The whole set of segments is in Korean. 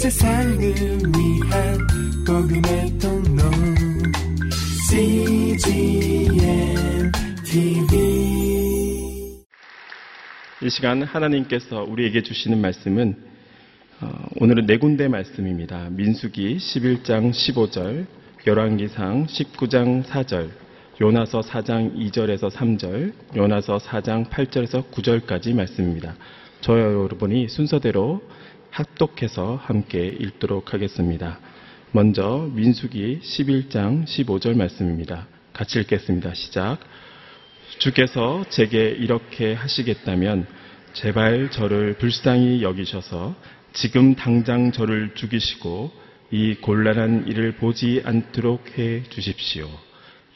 세상을 위한 복음의 통로 CGM TV 이 시간 하나님께서 우리에게 주시는 말씀은 어, 오늘은 네 군데 말씀입니다. 민수기 11장 15절, 열왕기상 19장 4절, 요나서 4장 2절에서 3절, 요나서 4장 8절에서 9절까지 말씀입니다. 저 여러분이 순서대로 합독해서 함께 읽도록 하겠습니다. 먼저 민수기 11장 15절 말씀입니다. 같이 읽겠습니다. 시작. 주께서 제게 이렇게 하시겠다면 제발 저를 불쌍히 여기셔서 지금 당장 저를 죽이시고 이 곤란한 일을 보지 않도록 해 주십시오.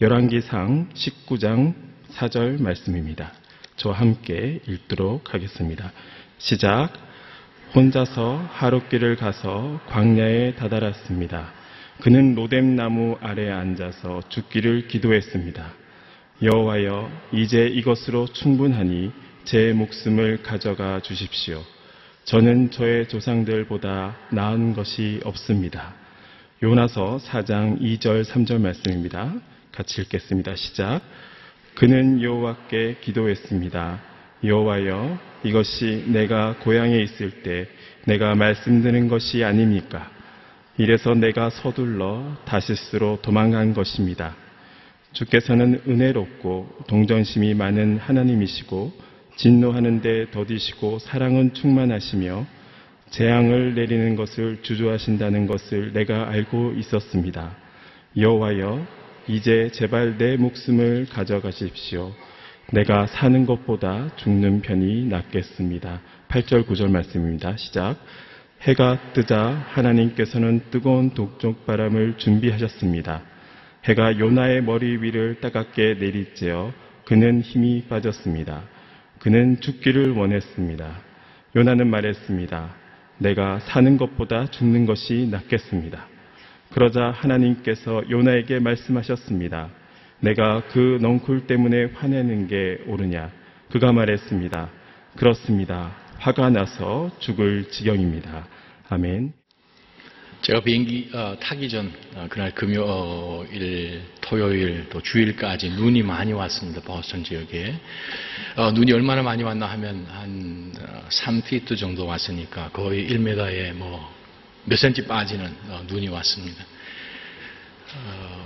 열왕기상 19장 4절 말씀입니다. 저와 함께 읽도록 하겠습니다. 시작. 혼자서 하룻길을 가서 광야에 다다랐습니다. 그는 로뎀나무 아래 앉아서 죽기를 기도했습니다. 여호와여, 이제 이것으로 충분하니 제 목숨을 가져가 주십시오. 저는 저의 조상들보다 나은 것이 없습니다. 요나서 4장 2절 3절 말씀입니다. 같이 읽겠습니다. 시작. 그는 여호와께 기도했습니다. 여호와여, 이것이 내가 고향에 있을 때 내가 말씀드린 것이 아닙니까? 이래서 내가 서둘러 다시스로 도망간 것입니다. 주께서는 은혜롭고 동정심이 많은 하나님이시고 진노하는데 더디시고 사랑은 충만하시며 재앙을 내리는 것을 주저하신다는 것을 내가 알고 있었습니다. 여호와여 이제 제발 내 목숨을 가져가십시오. 내가 사는 것보다 죽는 편이 낫겠습니다. 8절 9절 말씀입니다. 시작. 해가 뜨자 하나님께서는 뜨거운 독종 바람을 준비하셨습니다. 해가 요나의 머리 위를 따갑게 내리쬐어 그는 힘이 빠졌습니다. 그는 죽기를 원했습니다. 요나는 말했습니다. 내가 사는 것보다 죽는 것이 낫겠습니다. 그러자 하나님께서 요나에게 말씀하셨습니다. 내가 그 넝쿨 때문에 화내는 게 옳으냐? 그가 말했습니다. 그렇습니다. 화가 나서 죽을 지경입니다. 아멘. 제가 비행기 어, 타기 전 어, 그날 금요일, 토요일 또 주일까지 눈이 많이 왔습니다. 버스턴 지역에 어, 눈이 얼마나 많이 왔나 하면 한 3피트 정도 왔으니까 거의 1m에 뭐 몇 센치 빠지는 눈이 왔습니다.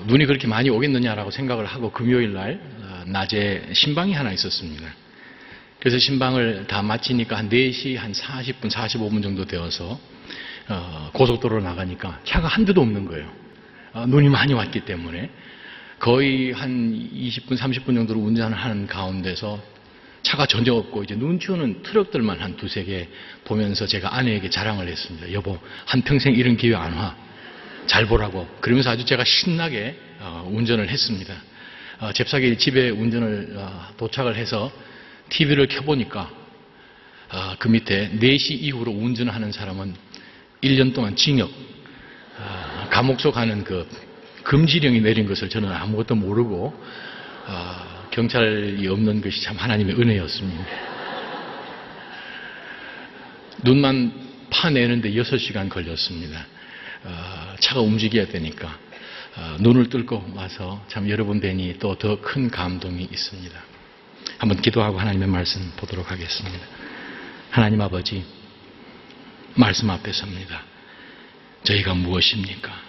눈이 그렇게 많이 오겠느냐라고 생각을 하고 금요일 날 낮에 신방이 하나 있었습니다. 그래서 신방을 다 마치니까 한 4시 한 40분, 45분 정도 되어서 어, 고속도로로 나가니까 차가 한 대도 없는 거예요. 어, 눈이 많이 왔기 때문에 거의 한 20분, 30분 정도로 운전을 하는 가운데서 차가 전혀 없고 이제 눈치 오는 트럭들만 한 두세 개 보면서 제가 아내에게 자랑을 했습니다. 여보, 한평생 이런 기회 안 와. 잘 보라고. 그러면서 아주 제가 신나게 어, 운전을 했습니다. 어, 잽싸게 집에 운전을 어, 도착을 해서 TV를 켜보니까 어, 그 밑에 4시 이후로 운전하는 사람은 1년 동안 징역, 어, 감옥 속 가는 그 금지령이 내린 것을 저는 아무것도 모르고 어, 경찰이 없는 것이 참 하나님의 은혜였습니다. 눈만 파내는데 6시간 걸렸습니다. 차가 움직여야 되니까 눈을 뚫고 와서 참 여러분 뵈니 또 더 큰 감동이 있습니다. 한번 기도하고 하나님의 말씀 보도록 하겠습니다. 하나님 아버지, 말씀 앞에 섭니다. 저희가 무엇입니까?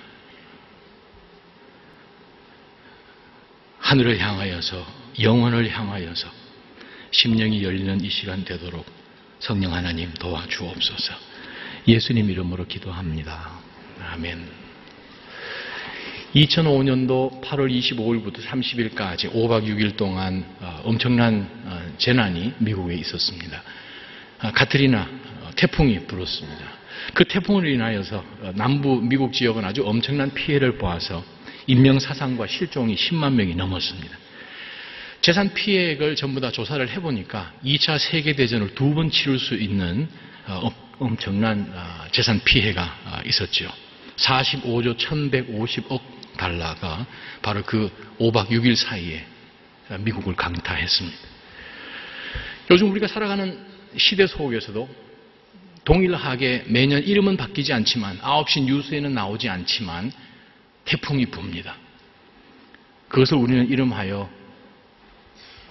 하늘을 향하여서, 영혼을 향하여서, 심령이 열리는 이 시간 되도록 성령 하나님 도와주옵소서. 예수님 이름으로 기도합니다. 아멘. 2005년도 8월 25일부터 30일까지 5박 6일 동안 어, 엄청난 어, 재난이 미국에 있었습니다. 어, 카트리나 태풍이 불었습니다. 그 태풍으로 인하여서 남부 미국 지역은 아주 엄청난 피해를 보아서 인명사상과 실종이 10만 명이 넘었습니다. 재산 피해액을 전부 다 조사를 해보니까 2차 세계대전을 두 번 치를 수 있는 엄청난 재산 피해가 있었죠. 45조 1150억 달러가 바로 그 5박 6일 사이에 미국을 강타했습니다. 요즘 우리가 살아가는 시대 속에서도 동일하게 매년 이름은 바뀌지 않지만 9시 뉴스에는 나오지 않지만 태풍이 붑니다. 그것을 우리는 이름하여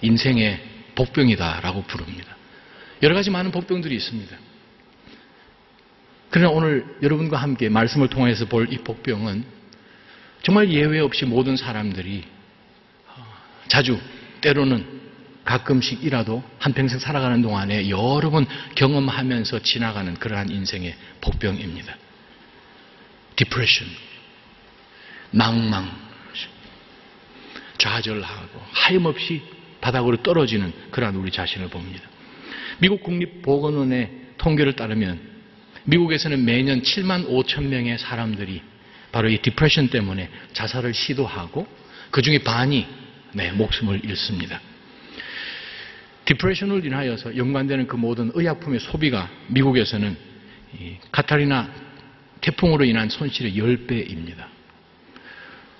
인생의 복병이다라고 부릅니다. 여러 가지 많은 복병들이 있습니다. 그러나 오늘 여러분과 함께 말씀을 통해서 볼 이 복병은 정말 예외 없이 모든 사람들이 자주 때로는 가끔씩이라도 한평생 살아가는 동안에 여러 번 경험하면서 지나가는 그러한 인생의 복병입니다. 디프레션, 낭망, 좌절하고 하염없이 바닥으로 떨어지는 그러한 우리 자신을 봅니다. 미국 국립보건원의 통계를 따르면 미국에서는 매년 7만 5천 명의 사람들이 바로 이 depression 때문에 자살을 시도하고 그 중에 반이 네, 목숨을 잃습니다. depression을 인하여서 연관되는 그 모든 의약품의 소비가 미국에서는 카타리나 태풍으로 인한 손실의 10배입니다.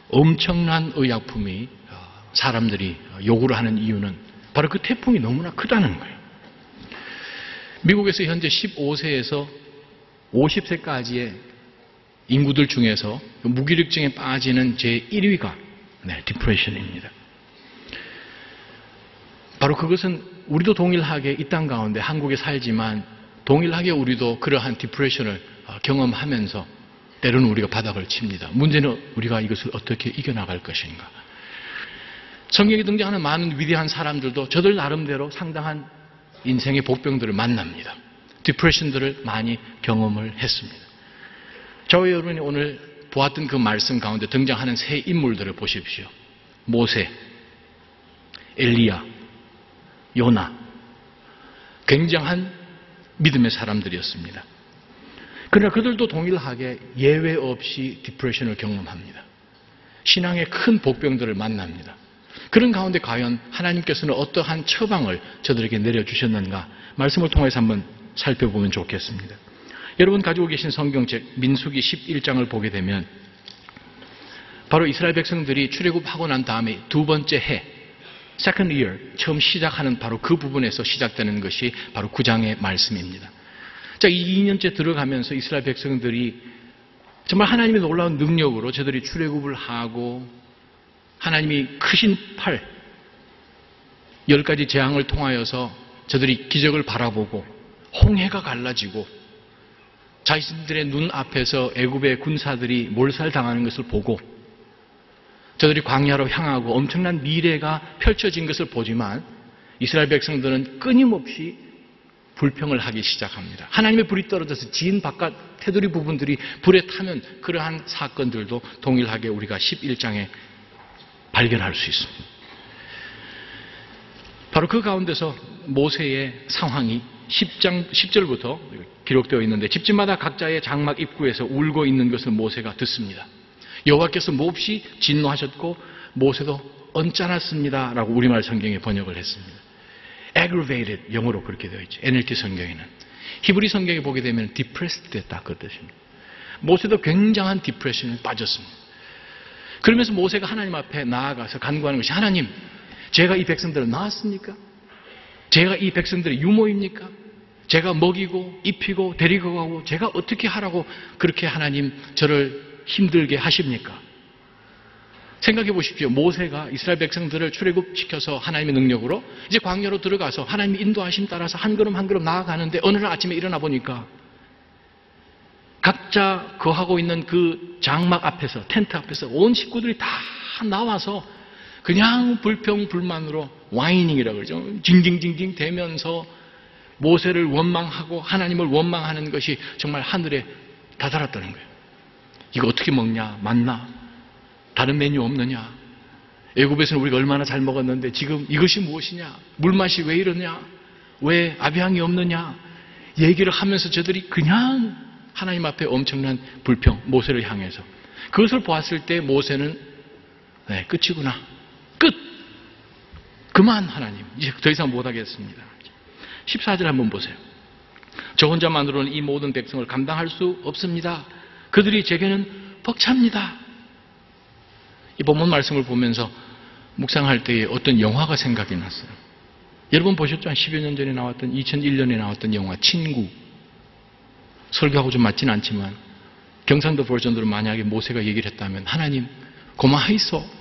엄청난 의약품이 어, 사람들이 요구를 하는 이유는 바로 그 태풍이 너무나 크다는 거예요. 미국에서 현재 15세에서 50세까지의 인구들 중에서 그 무기력증에 빠지는 제 1위가 네, 디프레션입니다. 바로 그것은 우리도 동일하게 이 땅 가운데 한국에 살지만 동일하게 우리도 그러한 디프레션을 어, 경험하면서 때로는 우리가 바닥을 칩니다. 문제는 우리가 이것을 어떻게 이겨나갈 것인가. 성경에 등장하는 많은 위대한 사람들도 저들 나름대로 상당한 인생의 복병들을 만납니다. 디프레션들을 많이 경험을 했습니다. 저와 여러분이 오늘 보았던 그 말씀 가운데 등장하는 세 인물들을 보십시오. 모세, 엘리야, 요나. 굉장한 믿음의 사람들이었습니다. 그러나 그들도 동일하게 예외 없이 디프레션을 경험합니다. 신앙의 큰 복병들을 만납니다. 그런 가운데 과연 하나님께서는 어떠한 처방을 저들에게 내려주셨는가 말씀을 통해서 한번 살펴보면 좋겠습니다. 여러분 가지고 계신 성경책 민수기 11장을 보게 되면 바로 이스라엘 백성들이 출애굽하고 난 다음에 두 번째 해 second year 처음 시작하는 바로 그 부분에서 시작되는 것이 바로 9장의 말씀입니다. 자, 이 2년째 들어가면서 이스라엘 백성들이 정말 하나님의 놀라운 능력으로 저들이 출애굽을 하고 하나님이 크신 팔, 열 가지 재앙을 통하여서 저들이 기적을 바라보고 홍해가 갈라지고 자신들의 눈 앞에서 애굽의 군사들이 몰살당하는 것을 보고 저들이 광야로 향하고 엄청난 미래가 펼쳐진 것을 보지만 이스라엘 백성들은 끊임없이 불평을 하기 시작합니다. 하나님의 불이 떨어져서 지인 바깥 테두리 부분들이 불에 타면 그러한 사건들도 동일하게 우리가 11장에 발견할 수 있습니다. 바로 그 가운데서 모세의 상황이 10장 10절부터 기록되어 있는데 집집마다 각자의 장막 입구에서 울고 있는 것을 모세가 듣습니다. 여호와께서 몹시 진노하셨고 모세도 언짢았습니다라고 우리말 성경에 번역을 했습니다. aggravated 영어로 그렇게 되어 있죠. NLT 성경에는 히브리 성경에 보게 되면 depressed 됐다 그 뜻입니다. 모세도 굉장한 디프레션에 빠졌습니다. 그러면서 모세가 하나님 앞에 나아가서 간구하는 것이 하나님, 제가 이 백성들을 낳았습니까? 제가 이 백성들의 유모입니까? 제가 먹이고 입히고 데리고 가고 제가 어떻게 하라고 그렇게 하나님 저를 힘들게 하십니까? 생각해 보십시오. 모세가 이스라엘 백성들을 출애굽시켜서 하나님의 능력으로 이제 광야로 들어가서 하나님의 인도하심 따라서 한 걸음 한 걸음 나아가는데 어느 날 아침에 일어나 보니까 각자 거하고 있는 그 장막 앞에서 텐트 앞에서 온 식구들이 다 나와서 그냥 불평 불만으로 와이닝이라고 그러죠. 징징징징 대면서 모세를 원망하고 하나님을 원망하는 것이 정말 하늘에 다다랐다는 거예요. 이거 어떻게 먹냐? 맞나? 다른 메뉴 없느냐? 애굽에서는 우리가 얼마나 잘 먹었는데 지금 이것이 무엇이냐? 물맛이 왜 이러냐? 왜 아비향이 없느냐? 얘기를 하면서 저들이 그냥 하나님 앞에 엄청난 불평, 모세를 향해서. 그것을 보았을 때 모세는 네, 끝이구나. 끝! 그만 하나님. 이제 더 이상 못하겠습니다. 14절 한번 보세요. 저 혼자만으로는 이 모든 백성을 감당할 수 없습니다. 그들이 제게는 벅찹니다. 이 본문 말씀을 보면서 묵상할 때에 어떤 영화가 생각이 났어요. 여러분 보셨죠? 한 10여 년 전에 나왔던 2001년에 나왔던 영화 친구. 설교하고 좀 맞진 않지만 경상도 버전으로 만약에 모세가 얘기를 했다면 하나님 고마하이소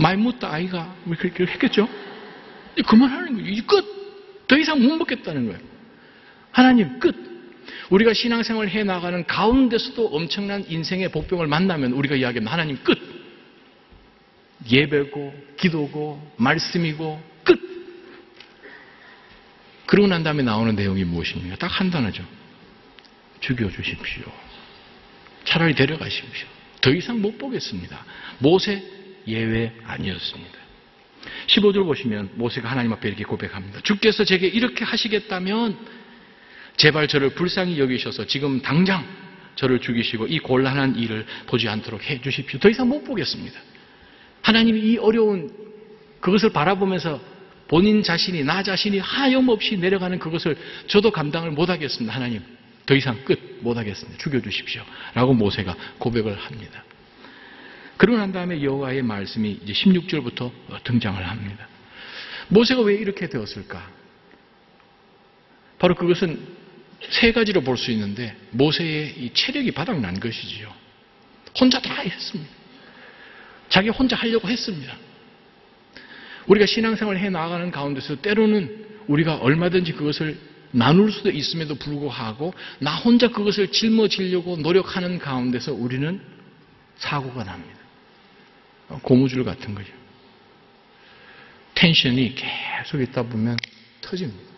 말 묻다 아이가 왜 그렇게 했겠죠? 이제 그만하는 거죠. 끝. 더 이상 못 먹겠다는 거예요. 하나님 끝. 우리가 신앙생활 해 나가는 가운데서도 엄청난 인생의 복병을 만나면 우리가 이야기하면 하나님 끝. 예배고 기도고 말씀이고 끝. 그러고 난 다음에 나오는 내용이 무엇입니까? 딱 한 단어죠. 죽여주십시오. 차라리 데려가십시오. 더 이상 못 보겠습니다. 모세 예외 아니었습니다. 15절 보시면 모세가 하나님 앞에 이렇게 고백합니다. 주께서 제게 이렇게 하시겠다면 제발 저를 불쌍히 여기셔서 지금 당장 저를 죽이시고 이 곤란한 일을 보지 않도록 해 주십시오. 더 이상 못 보겠습니다. 하나님이 이 어려운 그것을 바라보면서 본인 자신이 나 자신이 하염없이 내려가는 그것을 저도 감당을 못 하겠습니다. 하나님 더 이상 끝 못 하겠습니다. 죽여 주십시오. 라고 모세가 고백을 합니다. 그러고 난 다음에 여호와의 말씀이 이제 16절부터 등장을 합니다. 모세가 왜 이렇게 되었을까? 바로 그것은 세 가지로 볼 수 있는데 모세의 이 체력이 바닥난 것이지요. 혼자 다 했습니다. 자기 혼자 하려고 했습니다. 우리가 신앙생활 해 나가는 가운데서 때로는 우리가 얼마든지 그것을 나눌 수도 있음에도 불구하고 나 혼자 그것을 짊어지려고 노력하는 가운데서 우리는 사고가 납니다. 고무줄 같은 거죠. 텐션이 계속 있다 보면 터집니다.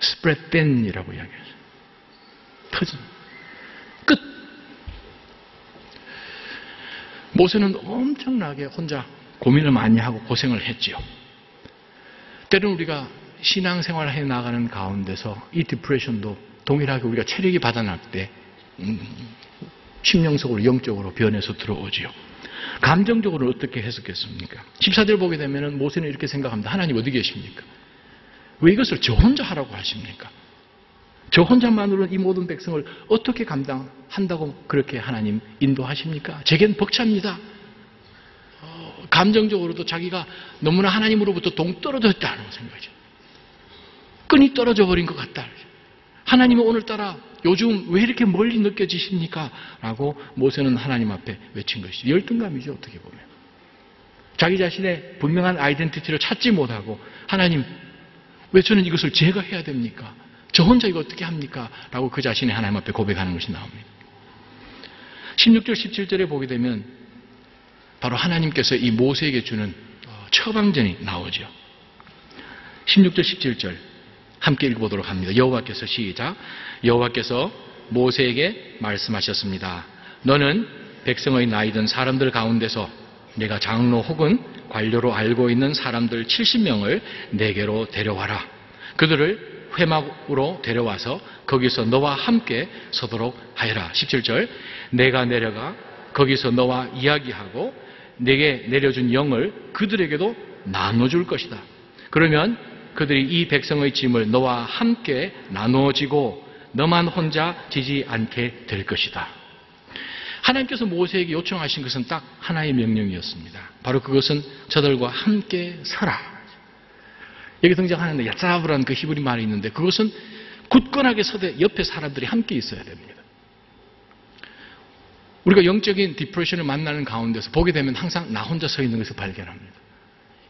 스프레펜이라고 이야기하죠. 터집니다. 끝! 모세는 엄청나게 혼자 고민을 많이 하고 고생을 했지요. 때로는 우리가 신앙생활을 해 나가는 가운데서 이 디프레션도 동일하게 우리가 체력이 받아날 때 음, 심령속으로 영적으로 변해서 들어오지요. 감정적으로 어떻게 해석했습니까? 14절 보게 되면 모세는 이렇게 생각합니다. 하나님 어디 계십니까? 왜 이것을 저 혼자 하라고 하십니까? 저 혼자만으로는 이 모든 백성을 어떻게 감당한다고 그렇게 하나님 인도하십니까? 제겐 벅찹니다. 어, 감정적으로도 자기가 너무나 하나님으로부터 동떨어져 있다는 생각이죠. 끈이 떨어져 버린 것 같다. 하나님은 오늘따라 요즘 왜 이렇게 멀리 느껴지십니까? 라고 모세는 하나님 앞에 외친 것이죠. 열등감이죠, 어떻게 보면. 자기 자신의 분명한 아이덴티티를 찾지 못하고 하나님, 왜 저는 이것을 제가 해야 됩니까? 저 혼자 이거 어떻게 합니까? 라고 그 자신의 하나님 앞에 고백하는 것이 나옵니다. 16절, 17절에 보게 되면 바로 하나님께서 이 모세에게 주는 어, 처방전이 나오죠. 16절, 17절 함께 읽어보도록 합니다. 여호와께서 시작. 여호와께서 모세에게 말씀하셨습니다. 너는 백성의 나이든 사람들 가운데서 내가 장로 혹은 관료로 알고 있는 사람들 70명을 내게로 데려와라. 그들을 회막으로 데려와서 거기서 너와 함께 서도록 하여라. 17절. 내가 내려가 거기서 너와 이야기하고 내게 내려준 영을 그들에게도 나눠줄 것이다. 그러면 그들이 이 백성의 짐을 너와 함께 나누어지고 너만 혼자 지지 않게 될 것이다. 하나님께서 모세에게 요청하신 것은 딱 하나의 명령이었습니다. 바로 그것은 저들과 함께 서라. 여기 등장하는 야짜브라는 그 히브리 말이 있는데 그것은 굳건하게 서되 옆에 사람들이 함께 있어야 됩니다. 우리가 영적인 디프레션을 만나는 가운데서 보게 되면 항상 나 혼자 서 있는 것을 발견합니다.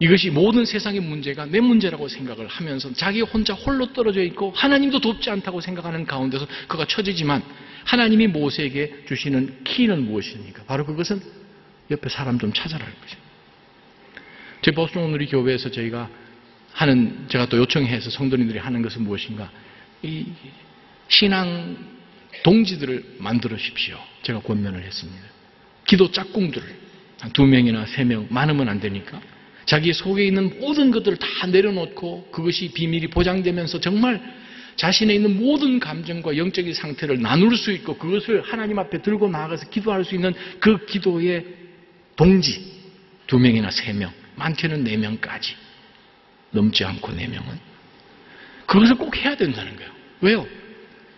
이것이 모든 세상의 문제가 내 문제라고 생각을 하면서 자기 혼자 홀로 떨어져 있고 하나님도 돕지 않다고 생각하는 가운데서 그가 처지지만 하나님이 모세에게 주시는 키는 무엇입니까? 바로 그것은 옆에 사람 좀 찾아라는 것입니다. 제 보스턴 오늘 이 교회에서 저희가 하는 제가 또 요청해서 성도님들이 하는 것은 무엇인가? 이 신앙 동지들을 만들으십시오. 제가 권면을 했습니다. 기도 짝꿍들을 한 두 명이나 세 명 많으면 안 되니까 자기 속에 있는 모든 것들을 다 내려놓고 그것이 비밀이 보장되면서 정말 자신에 있는 모든 감정과 영적인 상태를 나눌 수 있고 그것을 하나님 앞에 들고 나아가서 기도할 수 있는 그 기도의 동지 두 명이나 세 명, 많게는 네 명까지 넘지 않고 네 명은 그것을 꼭 해야 된다는 거예요. 왜요?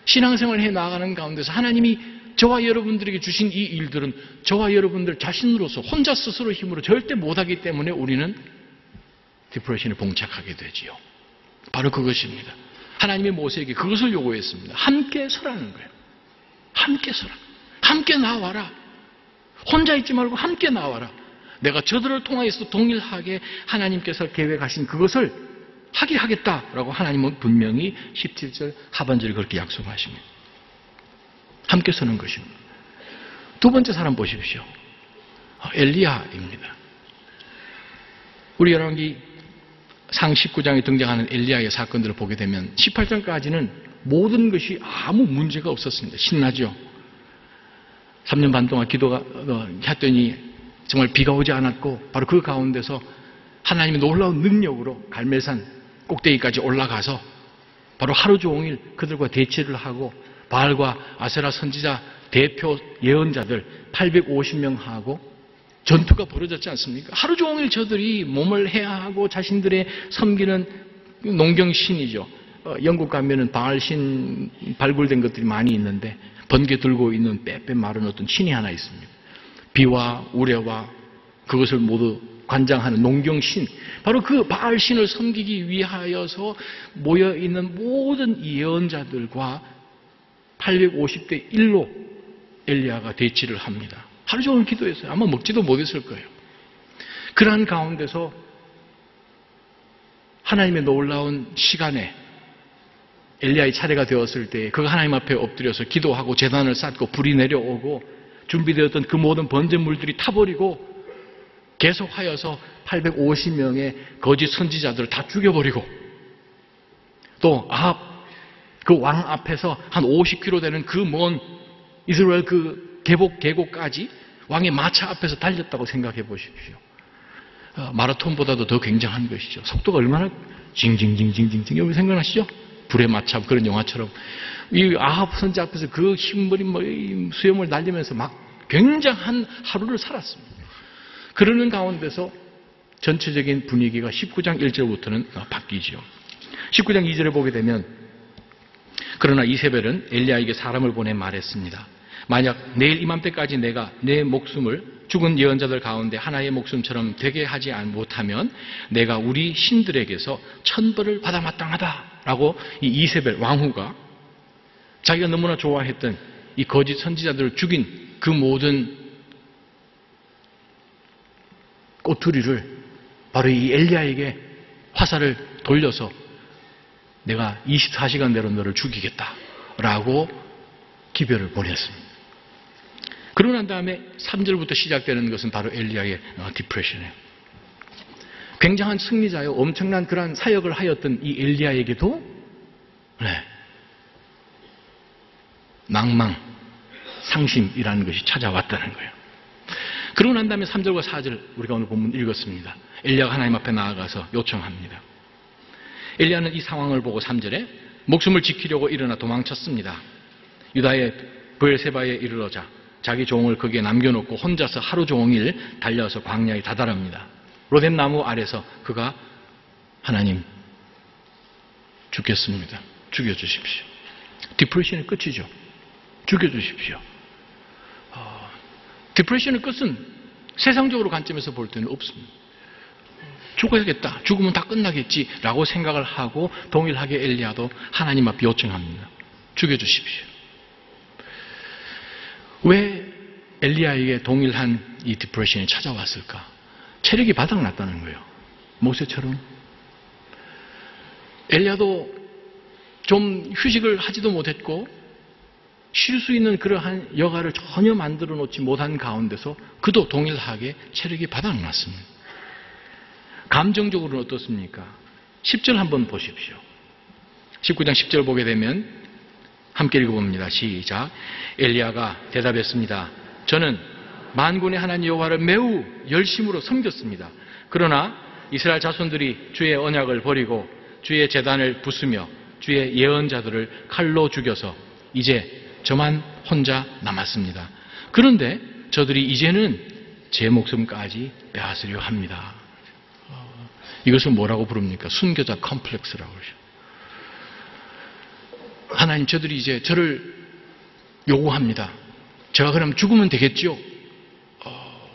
신앙생활을 해 나가는 가운데서 하나님이 저와 여러분들에게 주신 이 일들은 저와 여러분들 자신으로서 혼자 스스로 힘으로 절대 못하기 때문에 우리는 디프레션에 봉착하게 되지요. 바로 그것입니다. 하나님의 모세에게 그것을 요구했습니다. 함께 서라는 거예요. 함께 서라. 함께 나와라. 혼자 있지 말고 함께 나와라. 내가 저들을 통하여서 동일하게 하나님께서 계획하신 그것을 하게 하겠다라고 하나님은 분명히 17절 하반절에 그렇게 약속하십니다. 함께 서는 것입니다. 두 번째 사람 보십시오. 엘리야입니다. 우리 여러분이 상 19장에 등장하는 엘리야의 사건들을 보게 되면 18장까지는 모든 것이 아무 문제가 없었습니다. 신나죠? 3년 반 동안 기도가 어, 했더니 정말 비가 오지 않았고 바로 그 가운데서 하나님의 놀라운 능력으로 갈멜산 꼭대기까지 올라가서 바로 하루 종일 그들과 대치를 하고 바알과 아세라 선지자 대표 예언자들 850명하고 전투가 벌어졌지 않습니까? 하루 종일 저들이 몸을 해하고 자신들의 섬기는 농경신이죠. 어, 영국 가면은 바알신 발굴된 것들이 많이 있는데 번개 들고 있는 빼빼 마른 어떤 신이 하나 있습니다. 비와 우레와 그것을 모두 관장하는 농경신 바로 그 바알신을 섬기기 위하여서 모여 있는 모든 예언자들과 850대 1로 엘리야가 대치를 합니다. 하루 종일 기도했어요. 아마 먹지도 못했을 거예요. 그러한 가운데서 하나님의 놀라운 시간에 엘리야의 차례가 되었을 때 그가 하나님 앞에 엎드려서 기도하고 재단을 쌓고 불이 내려오고 준비되었던 그 모든 번제물들이 타버리고 계속하여서 850명의 거짓 선지자들을 다 죽여버리고 또 아합 그 왕 앞에서 한 50km 되는 그 먼 이스라엘 그 계곡 계곡까지 왕의 마차 앞에서 달렸다고 생각해 보십시오. 어, 마라톤보다도 더 굉장한 것이죠. 속도가 얼마나 징징징징징징 여러분 생각나시죠? 불의 마차 그런 영화처럼 이 아합 선지 앞에서 그 흰머리 뭐 수염을 날리면서 막 굉장한 하루를 살았습니다. 그러는 가운데서 전체적인 분위기가 19장 1절부터는 바뀌지요. 19장 2절에 보게 되면 그러나 이세벨은 엘리야에게 사람을 보내 말했습니다. 만약 내일 이맘때까지 내가 내 목숨을 죽은 예언자들 가운데 하나의 목숨처럼 되게 하지 못하면 내가 우리 신들에게서 천벌을 받아 마땅하다라고 이 이세벨 왕후가 자기가 너무나 좋아했던 이 거짓 선지자들을 죽인 그 모든 꼬투리를 바로 이 엘리야에게 화살을 돌려서 내가 24시간 내로 너를 죽이겠다 라고 기별을 보냈습니다. 그러고 난 다음에 3절부터 시작되는 것은 바로 엘리야의 어, 디프레션이에요. 굉장한 승리자요. 엄청난 그러한 사역을 하였던 이 엘리야에게도 네, 낭망, 상심이라는 것이 찾아왔다는 거예요. 그러고 난 다음에 3절과 4절 우리가 오늘 본문 읽었습니다. 엘리야가 하나님 앞에 나아가서 요청합니다. 엘리야는 이 상황을 보고 3절에 목숨을 지키려고 일어나 도망쳤습니다. 유다의 부엘세바에 이르러자 자기 종을 거기에 남겨놓고 혼자서 하루 종일 달려서 광야에 다다릅니다. 로덴 나무 아래서 그가 하나님 죽겠습니다. 죽여주십시오. depression의 끝이죠. 죽여주십시오. 어, depression의 끝은 세상적으로 관점에서 볼 때는 없습니다. 죽어야겠다. 죽으면 다 끝나겠지라고 생각을 하고 동일하게 엘리야도 하나님 앞에 요청합니다. 죽여주십시오. 왜 엘리야에게 동일한 이 depression이 찾아왔을까? 체력이 바닥났다는 거예요. 모세처럼. 엘리야도 좀 휴식을 하지도 못했고 쉴 수 있는 그러한 여가를 전혀 만들어 놓지 못한 가운데서 그도 동일하게 체력이 바닥났습니다. 감정적으로는 어떻습니까? 10절 한번 보십시오. 19장 10절 보게 되면 함께 읽어봅니다. 시작. 엘리야가 대답했습니다. 저는 만군의 하나님 여호와를 매우 열심으로 섬겼습니다. 그러나 이스라엘 자손들이 주의 언약을 버리고 주의 재단을 부수며 주의 예언자들을 칼로 죽여서 이제 저만 혼자 남았습니다. 그런데 저들이 이제는 제 목숨까지 빼앗으려 합니다. 어, 이것을 뭐라고 부릅니까? 순교자 컴플렉스라고 그러죠. 하나님 저들이 이제 저를 요구합니다. 제가 그럼 죽으면 되겠죠? 어...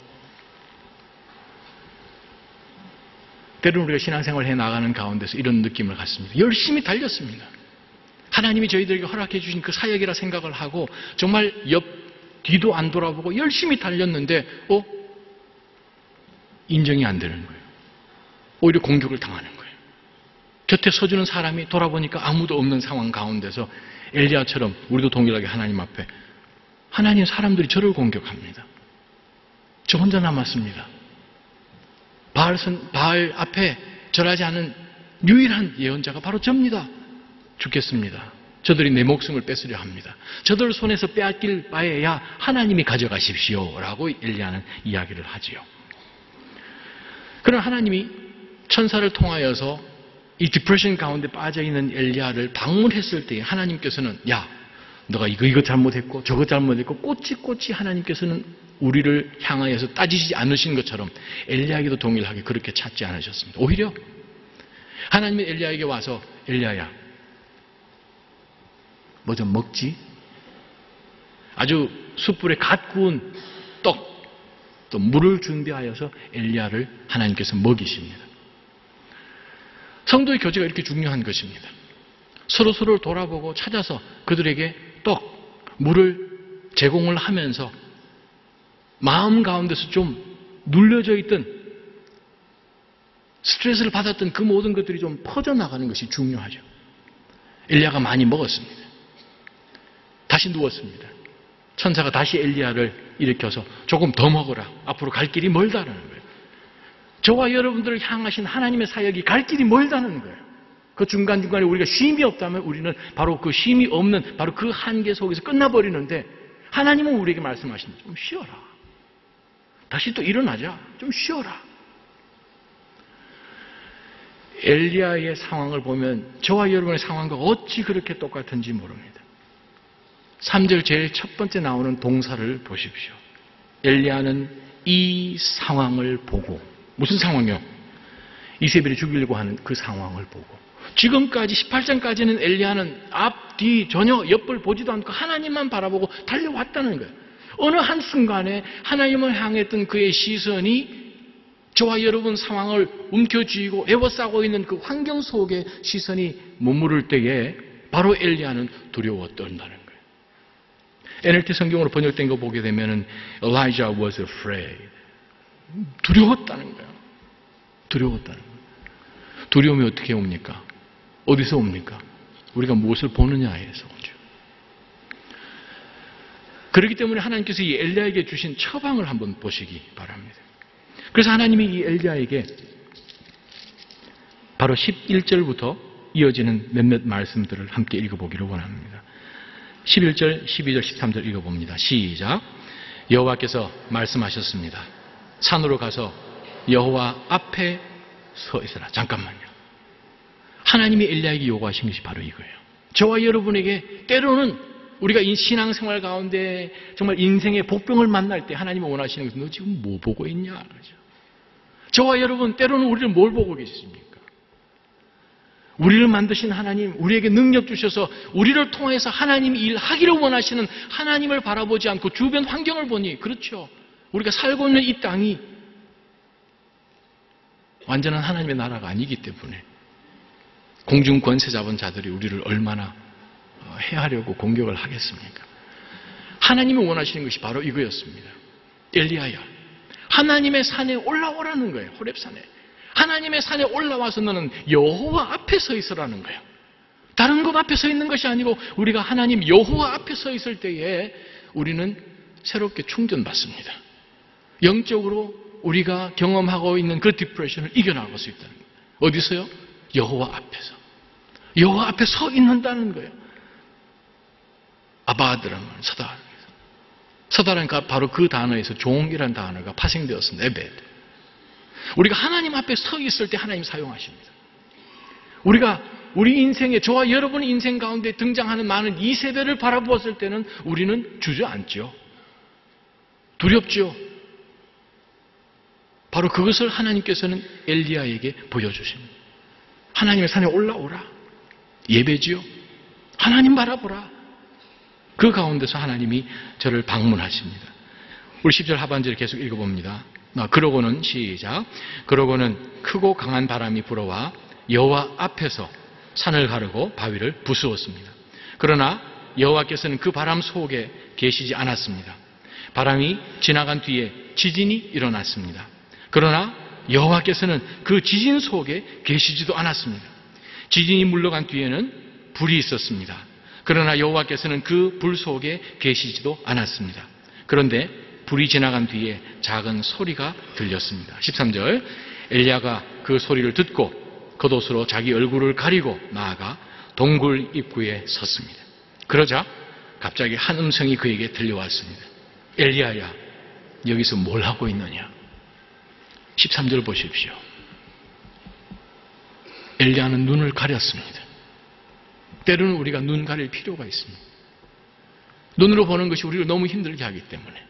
때로는 우리가 신앙생활을 해 나가는 가운데서 이런 느낌을 갖습니다. 열심히 달렸습니다. 하나님이 저희들에게 허락해 주신 그 사역이라 생각을 하고 정말 옆 뒤도 안 돌아보고 열심히 달렸는데 어 인정이 안 되는 거예요. 오히려 공격을 당하는 거예요. 곁에 서주는 사람이 돌아보니까 아무도 없는 상황 가운데서 엘리야처럼 우리도 동일하게 하나님 앞에 하나님 사람들이 저를 공격합니다. 저 혼자 남았습니다. 바알, 선, 바알 앞에 절하지 않은 유일한 예언자가 바로 접니다. 죽겠습니다. 저들이 내 목숨을 뺏으려 합니다. 저들 손에서 빼앗길 바에야 하나님이 가져가십시오. 라고 엘리야는 이야기를 하지요. 그러나 하나님이 천사를 통하여서 이 디프레션 가운데 빠져있는 엘리야를 방문했을 때 하나님께서는 야 너가 이거 이거 잘못했고 저거 잘못했고 꼬치꼬치 하나님께서는 우리를 향하여서 따지지 않으신 것처럼 엘리야에게도 동일하게 그렇게 찾지 않으셨습니다. 오히려 하나님이 엘리야에게 와서 엘리야야 뭐 좀 먹지? 아주 숯불에 갓 구운 떡, 또 물을 준비하여서 엘리야를 하나님께서 먹이십니다. 성도의 교제가 이렇게 중요한 것입니다. 서로 서로를 돌아보고 찾아서 그들에게 떡, 물을 제공을 하면서 마음 가운데서 좀 눌려져 있던 스트레스를 받았던 그 모든 것들이 좀 퍼져나가는 것이 중요하죠. 엘리야가 많이 먹었습니다. 다시 누웠습니다. 천사가 다시 엘리야를 일으켜서 조금 더 먹어라. 앞으로 갈 길이 멀다는 거예요. 저와 여러분들을 향하신 하나님의 사역이 갈 길이 멀다는 거예요. 그 중간중간에 우리가 쉼이 없다면 우리는 바로 그 쉼이 없는 바로 그 한계 속에서 끝나버리는데 하나님은 우리에게 말씀하십니다. 좀 쉬어라. 다시 또 일어나자. 좀 쉬어라. 엘리야의 상황을 보면 저와 여러분의 상황과 어찌 그렇게 똑같은지 모릅니다. 3절 제일 첫 번째 나오는 동사를 보십시오. 엘리야는 이 상황을 보고 무슨 상황이요? 이세벨이 죽이려고 하는 그 상황을 보고 지금까지 18장까지는 엘리야는 앞, 뒤 전혀 옆을 보지도 않고 하나님만 바라보고 달려왔다는 거예요. 어느 한순간에 하나님을 향했던 그의 시선이 저와 여러분 상황을 움켜쥐고 애워싸고 있는 그 환경 속에 시선이 머무를 때에 바로 엘리야는 두려워 떨다는 거예요. NLT 성경으로 번역된 거 보게 되면은 Elijah was afraid. 두려웠다는 거예요. 두려웠다는 거예요. 두려움이 어떻게 옵니까? 어디서 옵니까? 우리가 무엇을 보느냐에서 오죠. 그렇기 때문에 하나님께서 이 엘리야에게 주신 처방을 한번 보시기 바랍니다. 그래서 하나님이 이 엘리야에게 바로 11절부터 이어지는 몇몇 말씀들을 함께 읽어보기를 원합니다. 11절, 12절, 13절 읽어봅니다. 시작. 여호와께서 말씀하셨습니다. 산으로 가서 여호와 앞에 서 있어라. 잠깐만요. 하나님이 엘리야에게 요구하신 것이 바로 이거예요. 저와 여러분에게 때로는 우리가 신앙생활 가운데 정말 인생의 복병을 만날 때 하나님이 원하시는 것은 너 지금 뭐 보고 있냐? 그러죠. 저와 여러분 때로는 우리를 뭘 보고 계십니까? 우리를 만드신 하나님, 우리에게 능력 주셔서 우리를 통해서 하나님이 일하기를 원하시는 하나님을 바라보지 않고 주변 환경을 보니 그렇죠. 우리가 살고 있는 이 땅이 완전한 하나님의 나라가 아니기 때문에 공중 권세 잡은 자들이 우리를 얼마나 해하려고 공격을 하겠습니까? 하나님이 원하시는 것이 바로 이거였습니다. 엘리야야, 하나님의 산에 올라오라는 거예요. 호랩산에. 하나님의 산에 올라와서 너는 여호와 앞에 서 있으라는 거예요. 다른 곳 앞에 서 있는 것이 아니고 우리가 하나님 여호와 앞에 서 있을 때에 우리는 새롭게 충전받습니다. 영적으로 우리가 경험하고 있는 그 depression을 이겨나갈 수 있다는 거예요. 어디서요? 여호와 앞에서. 여호와 앞에 서 있는다는 거예요. 아바드란 말, 서다. 서다라니까 바로 그 단어에서 종이라는 단어가 파생되었습니다. 에베드. 우리가 하나님 앞에 서 있을 때 하나님 사용하십니다. 우리가 우리 인생에 저와 여러분의 인생 가운데 등장하는 많은 이세배를 바라보았을 때는 우리는 주저앉죠. 두렵죠. 바로 그것을 하나님께서는 엘리야에게 보여주십니다. 하나님의 산에 올라오라. 예배지요. 하나님 바라보라. 그 가운데서 하나님이 저를 방문하십니다. 우리 10절 하반절을 계속 읽어봅니다. 그러고는 시작. 그러고는 크고 강한 바람이 불어와 여호와 앞에서 산을 가르고 바위를 부수었습니다. 그러나 여호와께서는 그 바람 속에 계시지 않았습니다. 바람이 지나간 뒤에 지진이 일어났습니다. 그러나 여호와께서는 그 지진 속에 계시지도 않았습니다. 지진이 물러간 뒤에는 불이 있었습니다. 그러나 여호와께서는 그 불 속에 계시지도 않았습니다. 그런데 불이 지나간 뒤에 작은 소리가 들렸습니다. 13절 엘리야가 그 소리를 듣고 겉옷으로 자기 얼굴을 가리고 나아가 동굴 입구에 섰습니다. 그러자 갑자기 한 음성이 그에게 들려왔습니다. 엘리야야, 여기서 뭘 하고 있느냐? 13절 보십시오. 엘리야는 눈을 가렸습니다. 때로는 우리가 눈 가릴 필요가 있습니다. 눈으로 보는 것이 우리를 너무 힘들게 하기 때문에.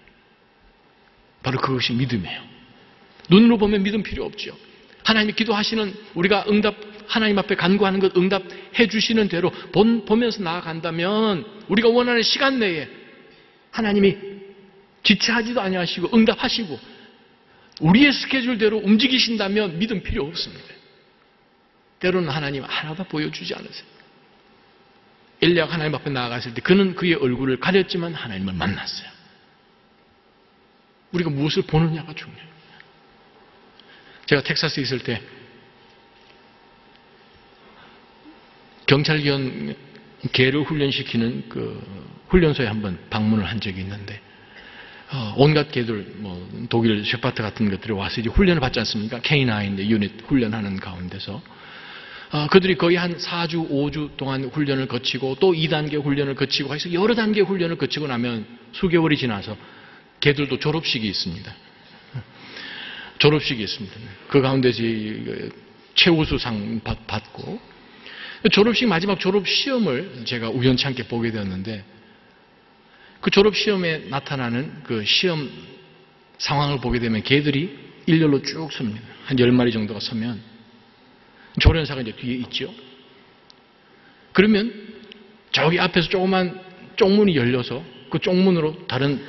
바로 그것이 믿음이에요. 눈으로 보면 믿음 필요 없죠. 하나님이 기도하시는 우리가 응답 하나님 앞에 간구하는 것 응답해 주시는 대로 본, 보면서 나아간다면 우리가 원하는 시간 내에 하나님이 지체하지도 아니하시고 응답하시고 우리의 스케줄대로 움직이신다면 믿음 필요 없습니다. 때로는 하나님 하나도 보여주지 않으세요. 엘리야가 하나님 앞에 나아갔을 때 그는 그의 얼굴을 가렸지만 하나님을 만났어요. 우리가 무엇을 보느냐가 중요해요. 제가 텍사스에 있을 때 경찰견 개를 훈련시키는 그 훈련소에 한번 방문을 한 적이 있는데 어, 온갖 개들 뭐 독일 셰파트 같은 것들이 와서 이제 훈련을 받지 않습니까? K9 유닛 훈련하는 가운데서 어, 그들이 거의 한 4주, 5주 동안 훈련을 거치고 또 2단계 훈련을 거치고 해서 여러 단계 훈련을 거치고 나면 수개월이 지나서 개들도 졸업식이 있습니다. 졸업식이 있습니다. 그 가운데서 최우수상 받고 졸업식 마지막 졸업 시험을 제가 우연찮게 보게 되었는데 그 졸업 시험에 나타나는 그 시험 상황을 보게 되면 개들이 일렬로 쭉 섭니다. 한 10마리 정도가 서면 조련사가 이제 뒤에 있죠. 그러면 저기 앞에서 조그만 쪽문이 열려서 그 쪽문으로 다른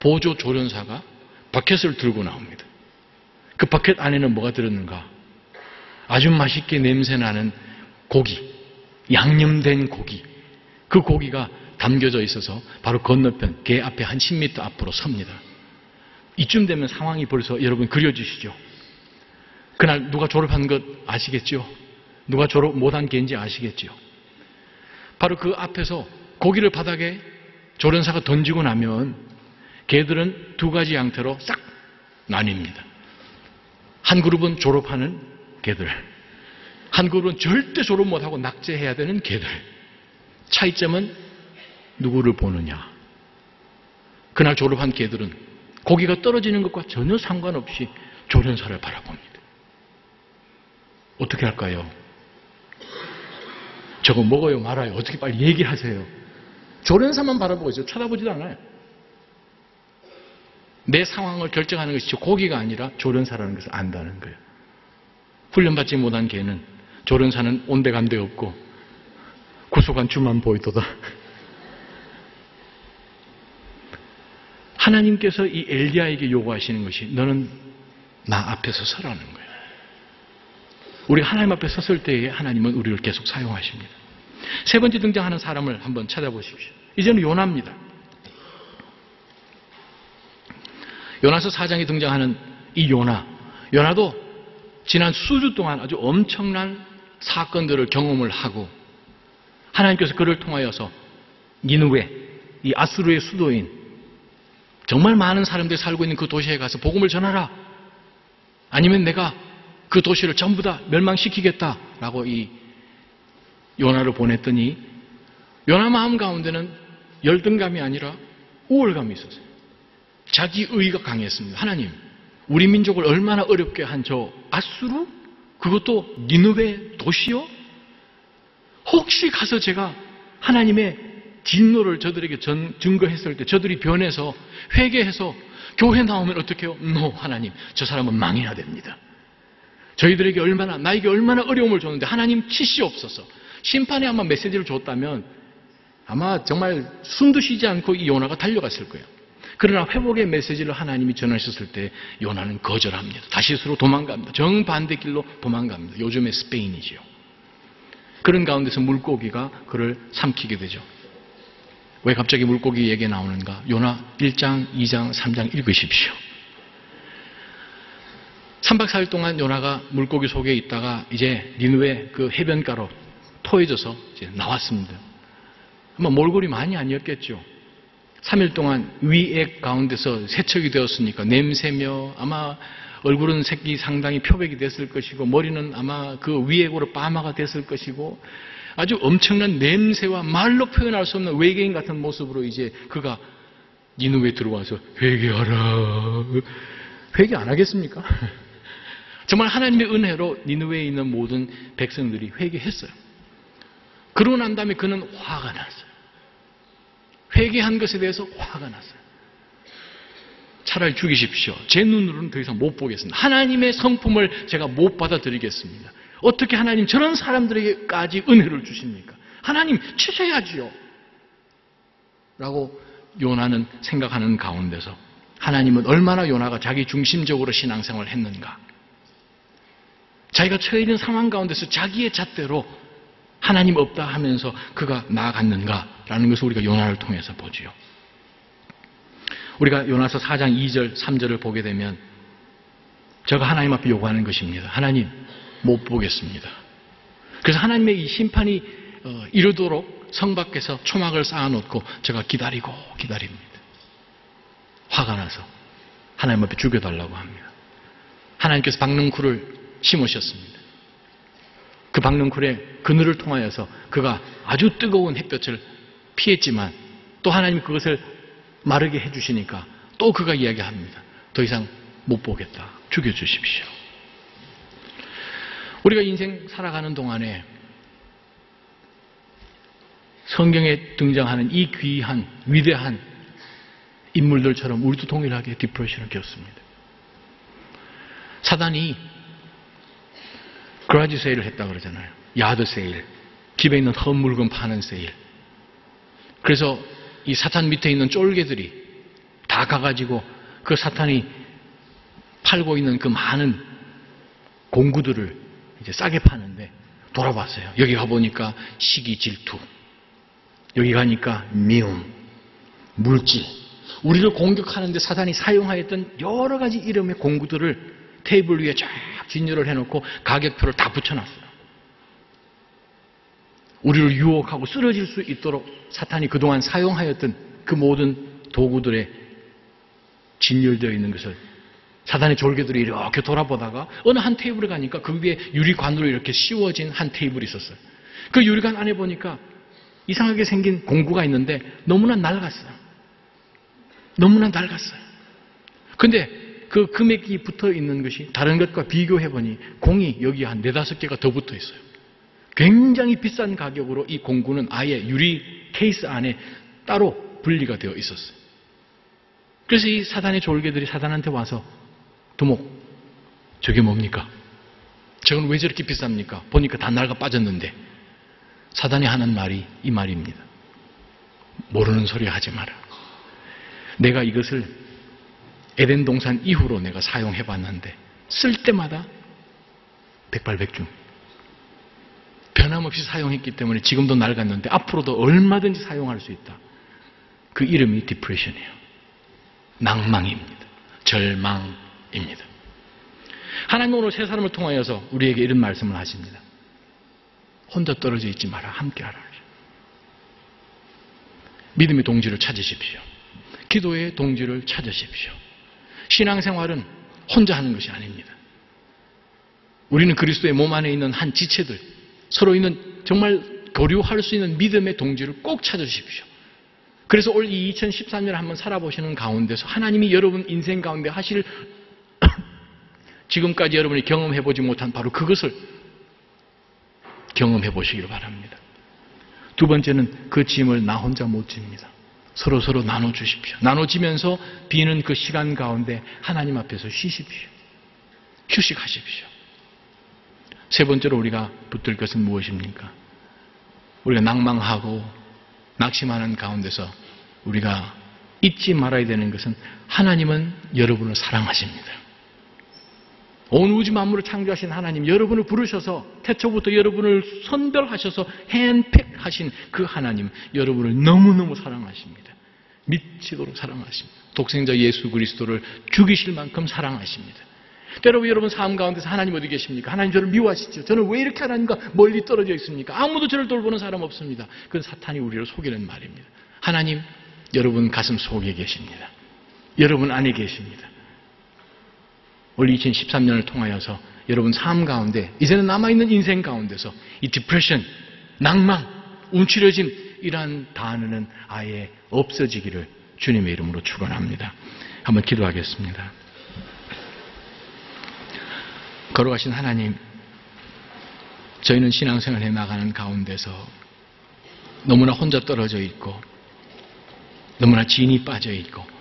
보조 조련사가 버켓을 들고 나옵니다. 그 버켓 안에는 뭐가 들었는가? 아주 맛있게 냄새 나는 고기, 양념된 고기. 그 고기가 담겨져 있어서 바로 건너편 개 앞에 한 10m 앞으로 섭니다. 이쯤 되면 상황이 벌써 여러분 그려지시죠? 그날 누가 졸업한 것 아시겠죠? 누가 졸업 못한 개인지 아시겠죠? 바로 그 앞에서 고기를 바닥에 조련사가 던지고 나면 개들은 두 가지 양태로 싹 나뉩니다. 한 그룹은 졸업하는 개들, 한 그룹은 절대 졸업 못하고 낙제해야 되는 개들. 차이점은 누구를 보느냐. 그날 졸업한 개들은 고기가 떨어지는 것과 전혀 상관없이 조련사를 바라봅니다. 어떻게 할까요? 저거 먹어요, 말아요. 어떻게 빨리 얘기하세요. 조련사만 바라보고 있어요. 쳐다보지도 않아요. 내 상황을 결정하는 것이 고기가 아니라 조련사라는 것을 안다는 거예요. 훈련받지 못한 개는 조련사는 온데간데 없고 구속한 주만 보이도다. 하나님께서 이 엘리야에게 요구하시는 것이 너는 나 앞에 서 서라는 거예요. 우리 하나님 앞에 섰을 때에 하나님은 우리를 계속 사용하십니다. 세 번째 등장하는 사람을 한번 찾아보십시오. 이제는 요나입니다. 요나서 사장에 등장하는 이 요나. 요나도 지난 수주 동안 아주 엄청난 사건들을 경험을 하고 하나님께서 그를 통하여서 니누웨, 이 아수르의 수도인 정말 많은 사람들이 살고 있는 그 도시에 가서 복음을 전하라. 아니면 내가 그 도시를 전부 다 멸망시키겠다 라고 이 요나를 보냈더니 요나 마음 가운데는 열등감이 아니라 우월감이 있었어요. 자기 의가 강했습니다. 하나님, 우리 민족을 얼마나 어렵게 한 저 아수르? 그것도 니누베 도시요? 혹시 가서 제가 하나님의 진노를 저들에게 전, 증거했을 때 저들이 변해서 회개해서 교회 나오면 어떻게 해요? 노, 하나님, 저 사람은 망해야 됩니다. 저희들에게 얼마나, 나에게 얼마나 어려움을 줬는데 하나님 치시옵소서. 심판에 아마 메시지를 줬다면 아마 정말 숨도 쉬지 않고 이 요나가 달려갔을 거예요. 그러나 회복의 메시지를 하나님이 전하셨을 때 요나는 거절합니다. 다시스로 도망갑니다. 정반대 길로 도망갑니다. 요즘의 스페인이지요. 그런 가운데서 물고기가 그를 삼키게 되죠. 왜 갑자기 물고기 얘기 나오는가? 요나 1장, 2장, 3장 읽으십시오. 3박 4일 동안 요나가 물고기 속에 있다가 이제 니누의 그 해변가로 토해져서 이제 나왔습니다. 아마 몰골이 많이 아니었겠죠. 3일 동안 위액 가운데서 세척이 되었으니까 냄새며 아마 얼굴은 색이 상당히 표백이 됐을 것이고 머리는 아마 그 위액으로 빠마가 됐을 것이고 아주 엄청난 냄새와 말로 표현할 수 없는 외계인 같은 모습으로 이제 그가 니누에 들어와서 회개하라. 회개 안 하겠습니까? 정말 하나님의 은혜로 니누에 있는 모든 백성들이 회개했어요. 그러고 난 다음에 그는 화가 났어요. 회개한 것에 대해서 화가 났어요. 차라리 죽이십시오. 제 눈으로는 더 이상 못 보겠습니다. 하나님의 성품을 제가 못 받아들이겠습니다. 어떻게 하나님 저런 사람들에게까지 은혜를 주십니까? 하나님 치셔야지요. 라고 요나는 생각하는 가운데서 하나님은 얼마나 요나가 자기 중심적으로 신앙생활을 했는가. 자기가 처해 있는 상황 가운데서 자기의 잣대로 하나님 없다 하면서 그가 나아갔는가라는 것을 우리가 요나를 통해서 보지요. 우리가 요나서 4장 2절, 3절을 보게 되면 저가 하나님 앞에 요구하는 것입니다. 하나님 못 보겠습니다. 그래서 하나님의 이 심판이 어, 이르도록 성 밖에서 초막을 쌓아놓고 제가 기다리고 기다립니다. 화가 나서 하나님 앞에 죽여달라고 합니다. 하나님께서 박능쿨을 심으셨습니다. 그 박능쿨의 그늘을 통하여서 그가 아주 뜨거운 햇볕을 피했지만 또 하나님 그것을 마르게 해주시니까 또 그가 이야기합니다. 더 이상 못 보겠다. 죽여주십시오. 우리가 인생 살아가는 동안에 성경에 등장하는 이 귀한, 위대한 인물들처럼 우리도 동일하게 디프레션을 겪습니다. 사단이 그라지 세일을 했다 그러잖아요. 야드 세일. 집에 있는 헛 물건 파는 세일. 그래서 이 사탄 밑에 있는 쫄개들이 다 가가지고 그 사탄이 팔고 있는 그 많은 공구들을 이제 싸게 파는데 돌아봤어요. 여기 가보니까 시기 질투. 여기 가니까 미움, 물질. 우리를 공격하는데 사단이 사용하였던 여러 가지 이름의 공구들을 테이블 위에 쫙 진열을 해놓고 가격표를 다 붙여놨어요. 우리를 유혹하고 쓰러질 수 있도록 사탄이 그동안 사용하였던 그 모든 도구들에 진열되어 있는 것을 사단의 졸개들이 이렇게 돌아보다가 어느 한 테이블에 가니까 그 위에 유리관으로 이렇게 씌워진 한 테이블이 있었어요. 그 유리관 안에 보니까 이상하게 생긴 공구가 있는데 너무나 낡았어요. 너무나 낡았어요. 근데 그 금액이 붙어 있는 것이 다른 것과 비교해 보니 공이 여기 한 네다섯 개가 더 붙어 있어요. 굉장히 비싼 가격으로 이 공구는 아예 유리 케이스 안에 따로 분리가 되어 있었어요. 그래서 이 사단의 졸개들이 사단한테 와서 두목, 저게 뭡니까? 저건 왜 저렇게 비쌉니까? 보니까 다 낡아 빠졌는데 사단이 하는 말이 이 말입니다. 모르는 소리 하지 마라. 내가 이것을 에덴 동산 이후로 내가 사용해 봤는데 쓸 때마다 백발백중. 변함없이 사용했기 때문에 지금도 낡았는데 앞으로도 얼마든지 사용할 수 있다. 그 이름이 디프레션이에요. 낭망입니다. 절망 입니다. 하나님 오늘 세 사람을 통하여서 우리에게 이런 말씀을 하십니다. 혼자 떨어져 있지 마라. 함께 하라. 믿음의 동지를 찾으십시오. 기도의 동지를 찾으십시오. 신앙생활은 혼자 하는 것이 아닙니다. 우리는 그리스도의 몸 안에 있는 한 지체들, 서로 있는 정말 교류할 수 있는 믿음의 동지를 꼭 찾으십시오. 그래서 올 이 2013년을 한번 살아보시는 가운데서 하나님이 여러분 인생 가운데 하실 지금까지 여러분이 경험해보지 못한 바로 그것을 경험해 보시기를 바랍니다. 두 번째는 그 짐을 나 혼자 못 집니다. 서로 서로 나눠 주십시오. 나눠 지면서 비는 그 시간 가운데 하나님 앞에서 쉬십시오. 휴식하십시오. 세 번째로 우리가 붙들 것은 무엇입니까? 우리가 낭망하고 낙심하는 가운데서 우리가 잊지 말아야 되는 것은 하나님은 여러분을 사랑하십니다. 온 우주 만물을 창조하신 하나님, 여러분을 부르셔서 태초부터 여러분을 선별하셔서 핸팩하신 그 하나님, 여러분을 너무너무 사랑하십니다. 미치도록 사랑하십니다. 독생자 예수 그리스도를 죽이실 만큼 사랑하십니다. 때로 여러분 삶 가운데서 하나님 어디 계십니까? 하나님 저를 미워하시죠. 저는 왜 이렇게 하나님과 멀리 떨어져 있습니까? 아무도 저를 돌보는 사람 없습니다. 그건 사탄이 우리를 속이는 말입니다. 하나님, 여러분 가슴 속에 계십니다. 여러분 안에 계십니다. 올 2013년을 통하여서 여러분 삶 가운데 이제는 남아있는 인생 가운데서 이 디프레션, 낭망, 움츠려짐 이러한 단어는 아예 없어지기를 주님의 이름으로 축원합니다. 한번 기도하겠습니다. 걸어가신 하나님, 저희는 신앙생활 해 나가는 가운데서 너무나 혼자 떨어져 있고 너무나 진이 빠져 있고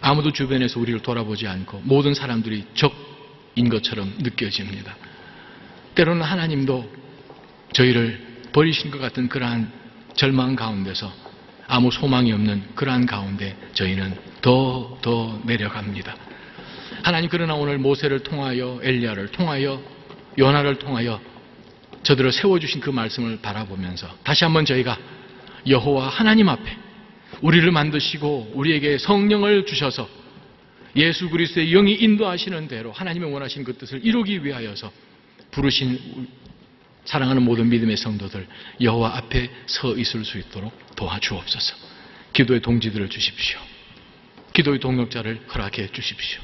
아무도 주변에서 우리를 돌아보지 않고 모든 사람들이 적인 것처럼 느껴집니다. 때로는 하나님도 저희를 버리신 것 같은 그러한 절망 가운데서 아무 소망이 없는 그러한 가운데 저희는 더, 더 내려갑니다. 하나님 그러나 오늘 모세를 통하여 엘리야를 통하여 요나를 통하여 저들을 세워주신 그 말씀을 바라보면서 다시 한번 저희가 여호와 하나님 앞에 우리를 만드시고 우리에게 성령을 주셔서 예수 그리스도의 영이 인도하시는 대로 하나님의 원하신 그 뜻을 이루기 위하여서 부르신 사랑하는 모든 믿음의 성도들 여호와 앞에 서 있을 수 있도록 도와주옵소서. 기도의 동지들을 주십시오. 기도의 동력자를 허락해 주십시오.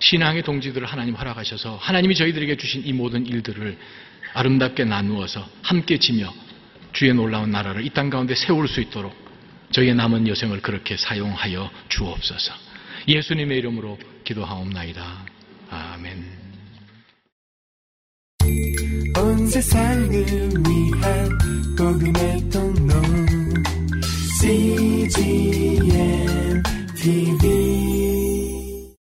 신앙의 동지들을 하나님 허락하셔서 하나님이 저희들에게 주신 이 모든 일들을 아름답게 나누어서 함께 지며 주의 놀라운 나라를 이 땅 가운데 세울 수 있도록 저희의 남은 여생을 그렇게 사용하여 주옵소서. 예수님의 이름으로 기도하옵나이다. 아멘. 온 세상을 위한 복음의 통로 CGM TV